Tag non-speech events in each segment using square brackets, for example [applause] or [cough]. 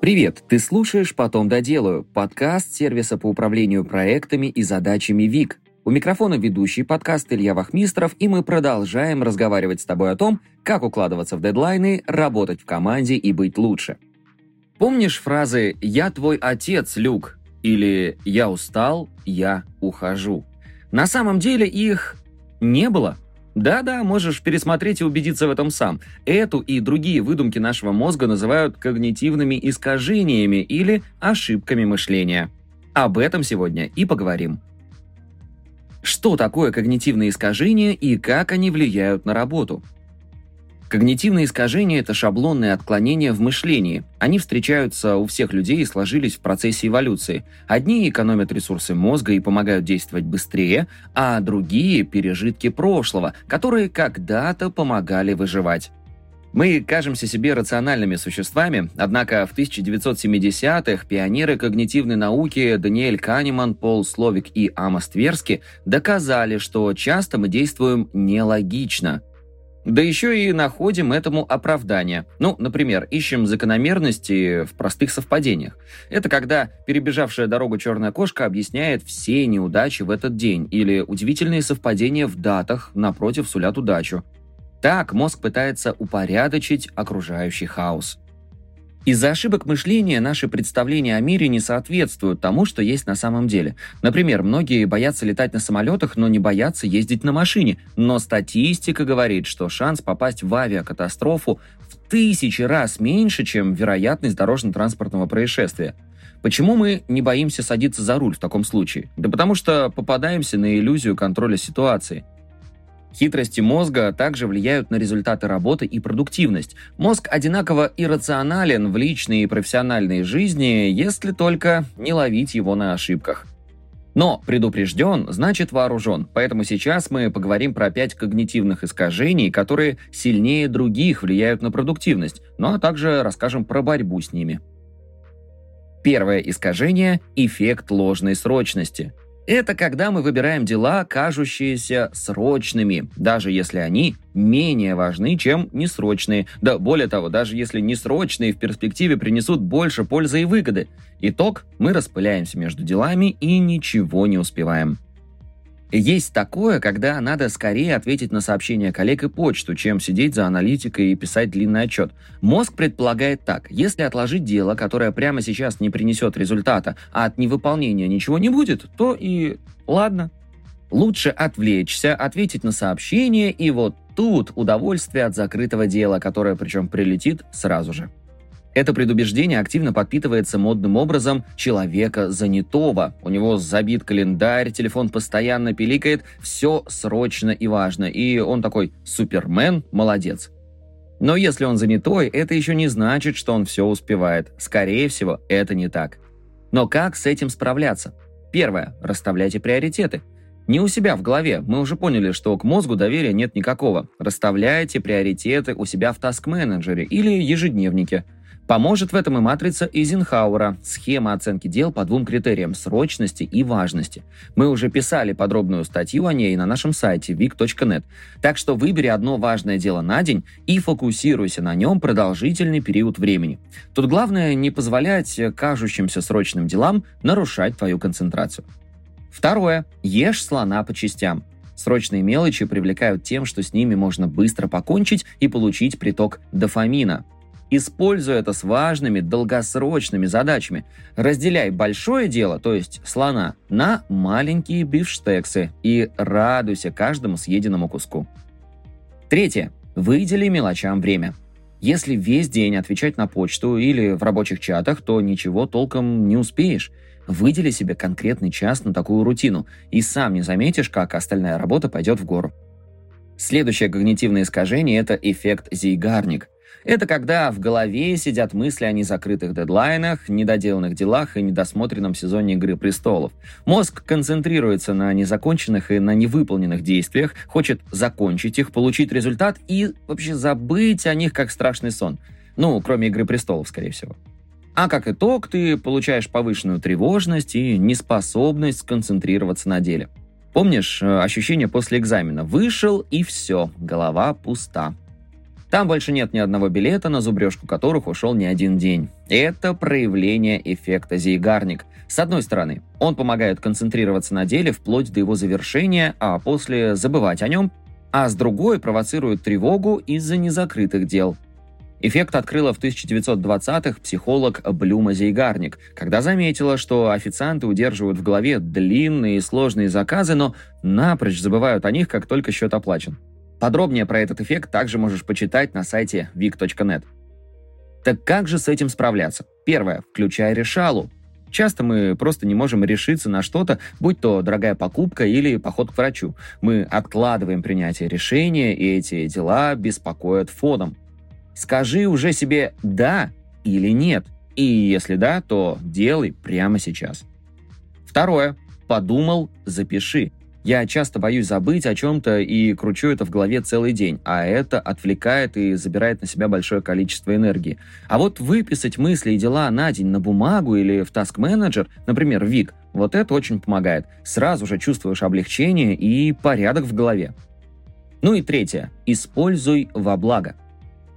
Привет! Ты слушаешь «Потом доделаю» – подкаст сервиса по управлению проектами и задачами ВИК. У микрофона ведущий подкаст Илья Вахмистров, и мы продолжаем разговаривать с тобой о том, как укладываться в дедлайны, работать в команде и быть лучше. Помнишь фразы «Я твой отец, Люк» или «Я устал, я ухожу»? На самом деле их не было – да-да, можешь пересмотреть и убедиться в этом сам. Эту и другие выдумки нашего мозга называют когнитивными искажениями или ошибками мышления. Об этом сегодня и поговорим. Что такое когнитивные искажения и как они влияют на работу? Когнитивные искажения – это шаблонные отклонения в мышлении. Они встречаются у всех людей и сложились в процессе эволюции. Одни экономят ресурсы мозга и помогают действовать быстрее, а другие – пережитки прошлого, которые когда-то помогали выживать. Мы кажемся себе рациональными существами, однако в 1970-х пионеры когнитивной науки Даниэль Канеман, Пол Словик и Амос Тверски доказали, что часто мы действуем нелогично – да еще и находим этому оправдание. Ну, например, ищем закономерности в простых совпадениях. Это когда перебежавшая дорогу черная кошка объясняет все неудачи в этот день или удивительные совпадения в датах напротив сулят удачу. Так мозг пытается упорядочить окружающий хаос. Из-за ошибок мышления наши представления о мире не соответствуют тому, что есть на самом деле. Например, многие боятся летать на самолетах, но не боятся ездить на машине. Но статистика говорит, что шанс попасть в авиакатастрофу в тысячи раз меньше, чем вероятность дорожно-транспортного происшествия. Почему мы не боимся садиться за руль в таком случае? Да потому что попадаемся на иллюзию контроля ситуации – Хитрости мозга также влияют на результаты работы и продуктивность. Мозг одинаково иррационален в личной и профессиональной жизни, если только не ловить его на ошибках. Но предупрежден значит вооружен, поэтому сейчас мы поговорим про пять когнитивных искажений, которые сильнее других влияют на продуктивность, ну а также расскажем про борьбу с ними. Первое искажение – эффект ложной срочности – это когда мы выбираем дела, кажущиеся срочными, даже если они менее важны, чем несрочные. Да более того, даже если несрочные в перспективе принесут больше пользы и выгоды. Итог – мы распыляемся между делами и ничего не успеваем. Есть такое, когда надо скорее ответить на сообщения коллег и почту, чем сидеть за аналитикой и писать длинный отчет. Мозг предполагает так. Если отложить дело, которое прямо сейчас не принесет результата, а от невыполнения ничего не будет, то и ладно. Лучше отвлечься, ответить на сообщение, и вот тут удовольствие от закрытого дела, которое причем прилетит сразу же. Это предубеждение активно подпитывается модным образом человека занятого. У него забит календарь, телефон постоянно пиликает, все срочно и важно. И он такой «Супермен, молодец». Но если он занятой, это еще не значит, что он все успевает. Скорее всего, это не так. Но как с этим справляться? Первое. Расставляйте приоритеты. Не у себя в голове. Мы уже поняли, что к мозгу доверия нет никакого. Расставляйте приоритеты у себя в таск-менеджере или ежедневнике – Поможет в этом и матрица Эйзенхауэра, схема оценки дел по двум критериям – срочности и важности. Мы уже писали подробную статью о ней на нашем сайте vic.net. Так что выбери одно важное дело на день и фокусируйся на нем продолжительный период времени. Тут главное не позволять кажущимся срочным делам нарушать твою концентрацию. Второе. Ешь слона по частям. Срочные мелочи привлекают тем, что с ними можно быстро покончить и получить приток дофамина – Используй это с важными долгосрочными задачами. Разделяй большое дело, то есть слона, на маленькие бифштексы и радуйся каждому съеденному куску. Третье. Выдели мелочам время. Если весь день отвечать на почту или в рабочих чатах, то ничего толком не успеешь. Выдели себе конкретный час на такую рутину, и сам не заметишь, как остальная работа пойдет в гору. Следующее когнитивное искажение – это эффект Зейгарник – это когда в голове сидят мысли о незакрытых дедлайнах, недоделанных делах и недосмотренном сезоне «Игры престолов». Мозг концентрируется на незаконченных и на невыполненных действиях, хочет закончить их, получить результат и вообще забыть о них как страшный сон. Ну, кроме «Игры престолов», скорее всего. А как итог, ты получаешь повышенную тревожность и неспособность сконцентрироваться на деле. Помнишь э, ощущение после экзамена? Вышел и все, голова пуста. Там больше нет ни одного билета, на зубрежку которых ушел не один день. Это проявление эффекта Зейгарник. С одной стороны, он помогает концентрироваться на деле вплоть до его завершения, а после забывать о нем, а с другой провоцирует тревогу из-за незакрытых дел. Эффект открыла в 1920-х психолог Блюма Зейгарник, когда заметила, что официанты удерживают в голове длинные и сложные заказы, но напрочь забывают о них, как только счет оплачен. Подробнее про этот эффект также можешь почитать на сайте vic.net. Так как же с этим справляться? Первое. Включай решалу. Часто мы просто не можем решиться на что-то, будь то дорогая покупка или поход к врачу. Мы откладываем принятие решения, и эти дела беспокоят фоном. Скажи уже себе «да» или «нет». И если да, то делай прямо сейчас. Второе. Подумал, запиши. Я часто боюсь забыть о чем-то и кручу это в голове целый день, а это отвлекает и забирает на себя большое количество энергии. А вот выписать мысли и дела на день на бумагу или в Task Manager, например, Вик, вот это очень помогает. Сразу же чувствуешь облегчение и порядок в голове. Ну и третье. Используй во благо.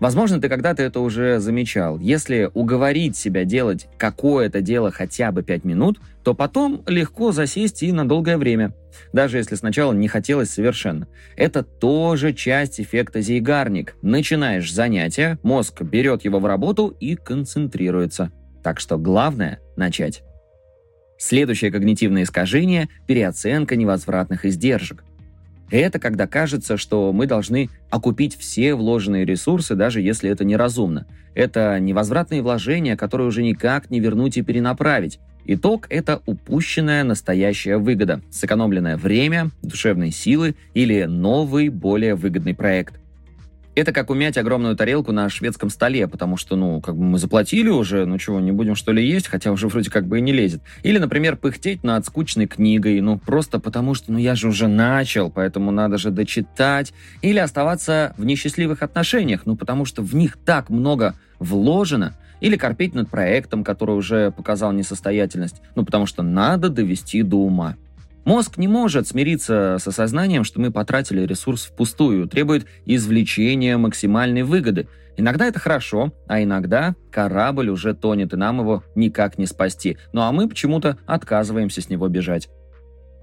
Возможно, ты когда-то это уже замечал. Если уговорить себя делать какое-то дело хотя бы 5 минут, то потом легко засесть и на долгое время. Даже если сначала не хотелось совершенно. Это тоже часть эффекта Зейгарник. Начинаешь занятие, мозг берет его в работу и концентрируется. Так что главное – начать. Следующее когнитивное искажение – переоценка невозвратных издержек. Это когда кажется, что мы должны окупить все вложенные ресурсы, даже если это неразумно. Это невозвратные вложения, которые уже никак не вернуть и перенаправить. Итог – это упущенная настоящая выгода, сэкономленное время, душевные силы или новый, более выгодный проект. Это как умять огромную тарелку на шведском столе, потому что, ну, как бы мы заплатили уже, ну чего, не будем что ли есть, хотя уже вроде как бы и не лезет. Или, например, пыхтеть над скучной книгой, ну, просто потому что, ну, я же уже начал, поэтому надо же дочитать. Или оставаться в несчастливых отношениях, ну, потому что в них так много вложено. Или корпеть над проектом, который уже показал несостоятельность, ну, потому что надо довести до ума. Мозг не может смириться с осознанием, что мы потратили ресурс впустую, требует извлечения максимальной выгоды. Иногда это хорошо, а иногда корабль уже тонет, и нам его никак не спасти. Ну а мы почему-то отказываемся с него бежать.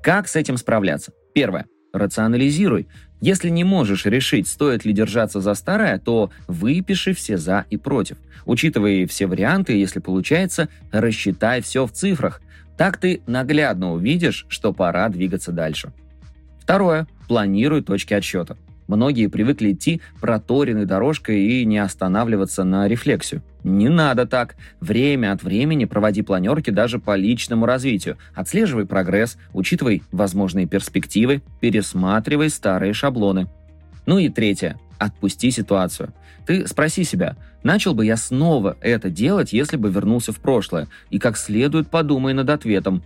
Как с этим справляться? Первое. Рационализируй. Если не можешь решить, стоит ли держаться за старое, то выпиши все «за» и «против». Учитывая все варианты, если получается, рассчитай все в цифрах. Так ты наглядно увидишь, что пора двигаться дальше. Второе. Планируй точки отсчета. Многие привыкли идти проторенной дорожкой и не останавливаться на рефлексию. Не надо так. Время от времени проводи планерки даже по личному развитию. Отслеживай прогресс, учитывай возможные перспективы, пересматривай старые шаблоны. Ну и третье. Отпусти ситуацию. Ты спроси себя, начал бы я снова это делать, если бы вернулся в прошлое, и как следует подумай над ответом.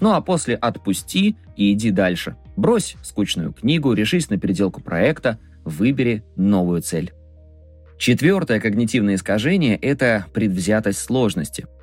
Ну а после отпусти и иди дальше. Брось скучную книгу, решись на переделку проекта, выбери новую цель. Четвертое когнитивное искажение – это предвзятость сложности –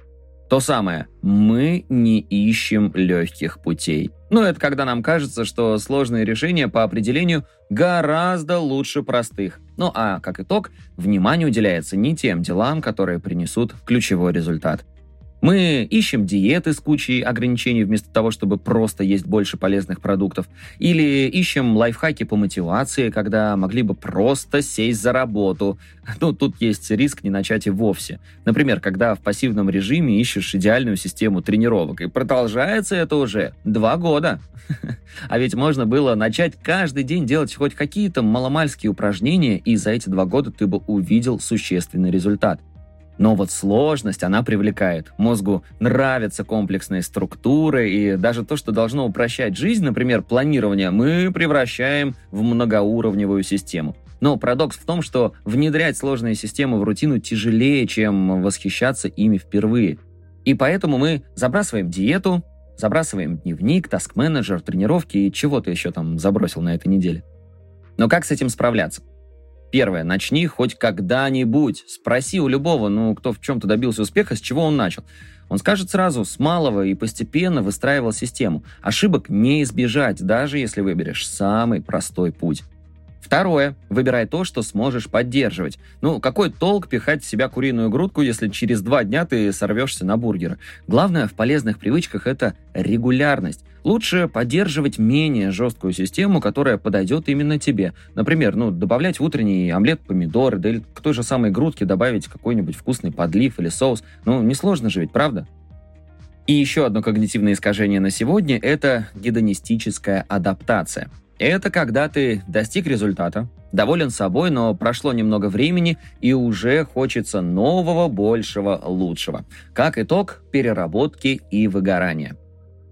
то самое, мы не ищем легких путей. Но это когда нам кажется, что сложные решения по определению гораздо лучше простых. Ну а как итог, внимание уделяется не тем делам, которые принесут ключевой результат – мы ищем диеты с кучей ограничений вместо того, чтобы просто есть больше полезных продуктов. Или ищем лайфхаки по мотивации, когда могли бы просто сесть за работу. [laughs] Ну, тут есть риск не начать и вовсе. Например, когда в пассивном режиме ищешь идеальную систему тренировок. И продолжается это уже два года. [laughs] А ведь можно было начать каждый день делать хоть какие-то маломальские упражнения, и за эти два года ты бы увидел существенный результат. Но вот сложность, она привлекает. Мозгу нравятся комплексные структуры, и даже то, что должно упрощать жизнь, например, планирование, мы превращаем в многоуровневую систему. Но парадокс в том, что внедрять сложные системы в рутину тяжелее, чем восхищаться ими впервые. И поэтому мы забрасываем диету, забрасываем дневник, таск-менеджер, тренировки и чего-то еще там забросил на этой неделе. Но как с этим справляться? Первое. Начни хоть когда-нибудь. Спроси у любого, ну, кто в чем-то добился успеха, с чего он начал. Он скажет сразу, с малого и постепенно выстраивал систему. Ошибок не избежать, даже если выберешь самый простой путь. Второе. Выбирай то, что сможешь поддерживать. Ну, какой толк пихать в себя куриную грудку, если через два дня ты сорвешься на бургер? Главное в полезных привычках – это регулярность. Лучше поддерживать менее жесткую систему, которая подойдет именно тебе. Например, ну, добавлять в утренний омлет помидоры, да или к той же самой грудке добавить какой-нибудь вкусный подлив или соус. Ну, несложно же ведь, правда? И еще одно когнитивное искажение на сегодня – это гедонистическая адаптация – это когда ты достиг результата, доволен собой, но прошло немного времени и уже хочется нового, большего, лучшего. Как итог, переработки и выгорания.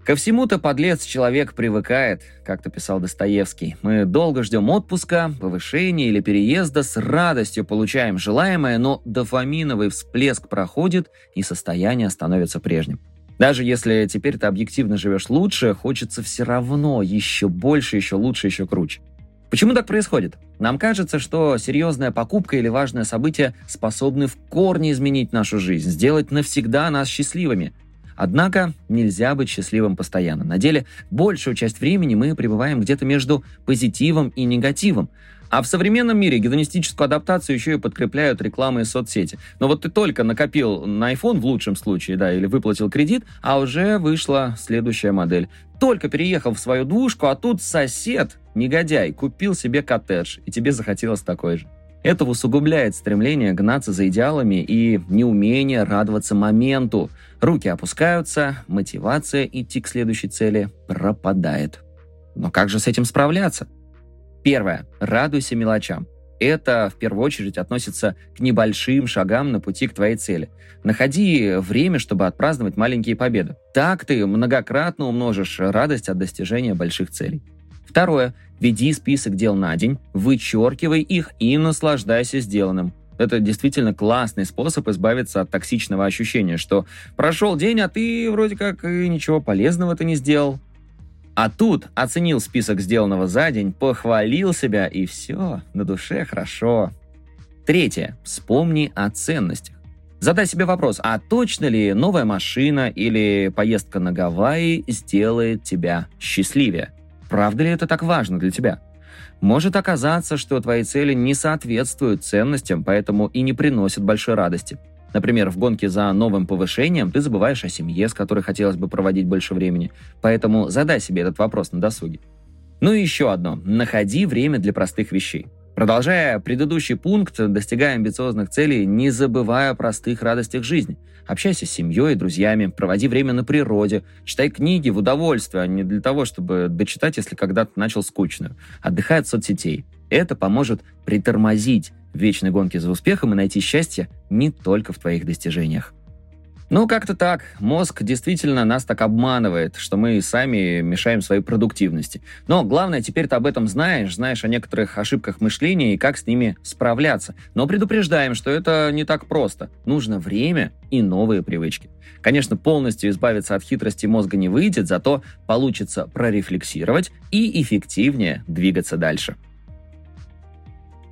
Ко всему-то подлец человек привыкает, как-то писал Достоевский. Мы долго ждем отпуска, повышения или переезда, с радостью получаем желаемое, но дофаминовый всплеск проходит, и состояние становится прежним. Даже если теперь ты объективно живешь лучше, хочется все равно еще больше, еще лучше, еще круче. Почему так происходит? Нам кажется, что серьезная покупка или важное событие способны в корне изменить нашу жизнь, сделать навсегда нас счастливыми. Однако нельзя быть счастливым постоянно. На деле большую часть времени мы пребываем где-то между позитивом и негативом. А в современном мире гедонистическую адаптацию еще и подкрепляют рекламы и соцсети. Но вот ты только накопил на iPhone в лучшем случае, да, или выплатил кредит, а уже вышла следующая модель. Только переехал в свою двушку, а тут сосед, негодяй, купил себе коттедж, и тебе захотелось такой же. Это усугубляет стремление гнаться за идеалами и неумение радоваться моменту. Руки опускаются, мотивация идти к следующей цели пропадает. Но как же с этим справляться? Первое. Радуйся мелочам. Это в первую очередь относится к небольшим шагам на пути к твоей цели. Находи время, чтобы отпраздновать маленькие победы. Так ты многократно умножишь радость от достижения больших целей. Второе. Веди список дел на день, вычеркивай их и наслаждайся сделанным. Это действительно классный способ избавиться от токсичного ощущения, что прошел день, а ты вроде как и ничего полезного ты не сделал. А тут оценил список сделанного за день, похвалил себя и все, на душе хорошо. Третье. Вспомни о ценностях. Задай себе вопрос, а точно ли новая машина или поездка на Гавайи сделает тебя счастливее? Правда ли это так важно для тебя? Может оказаться, что твои цели не соответствуют ценностям, поэтому и не приносят большой радости. Например, в гонке за новым повышением ты забываешь о семье, с которой хотелось бы проводить больше времени. Поэтому задай себе этот вопрос на досуге. Ну и еще одно. Находи время для простых вещей. Продолжая предыдущий пункт, достигая амбициозных целей, не забывая о простых радостях жизни. Общайся с семьей и друзьями, проводи время на природе, читай книги в удовольствие, а не для того, чтобы дочитать, если когда-то начал скучную. Отдыхай от соцсетей. Это поможет притормозить вечной гонке за успехом и найти счастье не только в твоих достижениях. Ну, как-то так. Мозг действительно нас так обманывает, что мы сами мешаем своей продуктивности. Но главное, теперь ты об этом знаешь, знаешь о некоторых ошибках мышления и как с ними справляться. Но предупреждаем, что это не так просто. Нужно время и новые привычки. Конечно, полностью избавиться от хитрости мозга не выйдет, зато получится прорефлексировать и эффективнее двигаться дальше.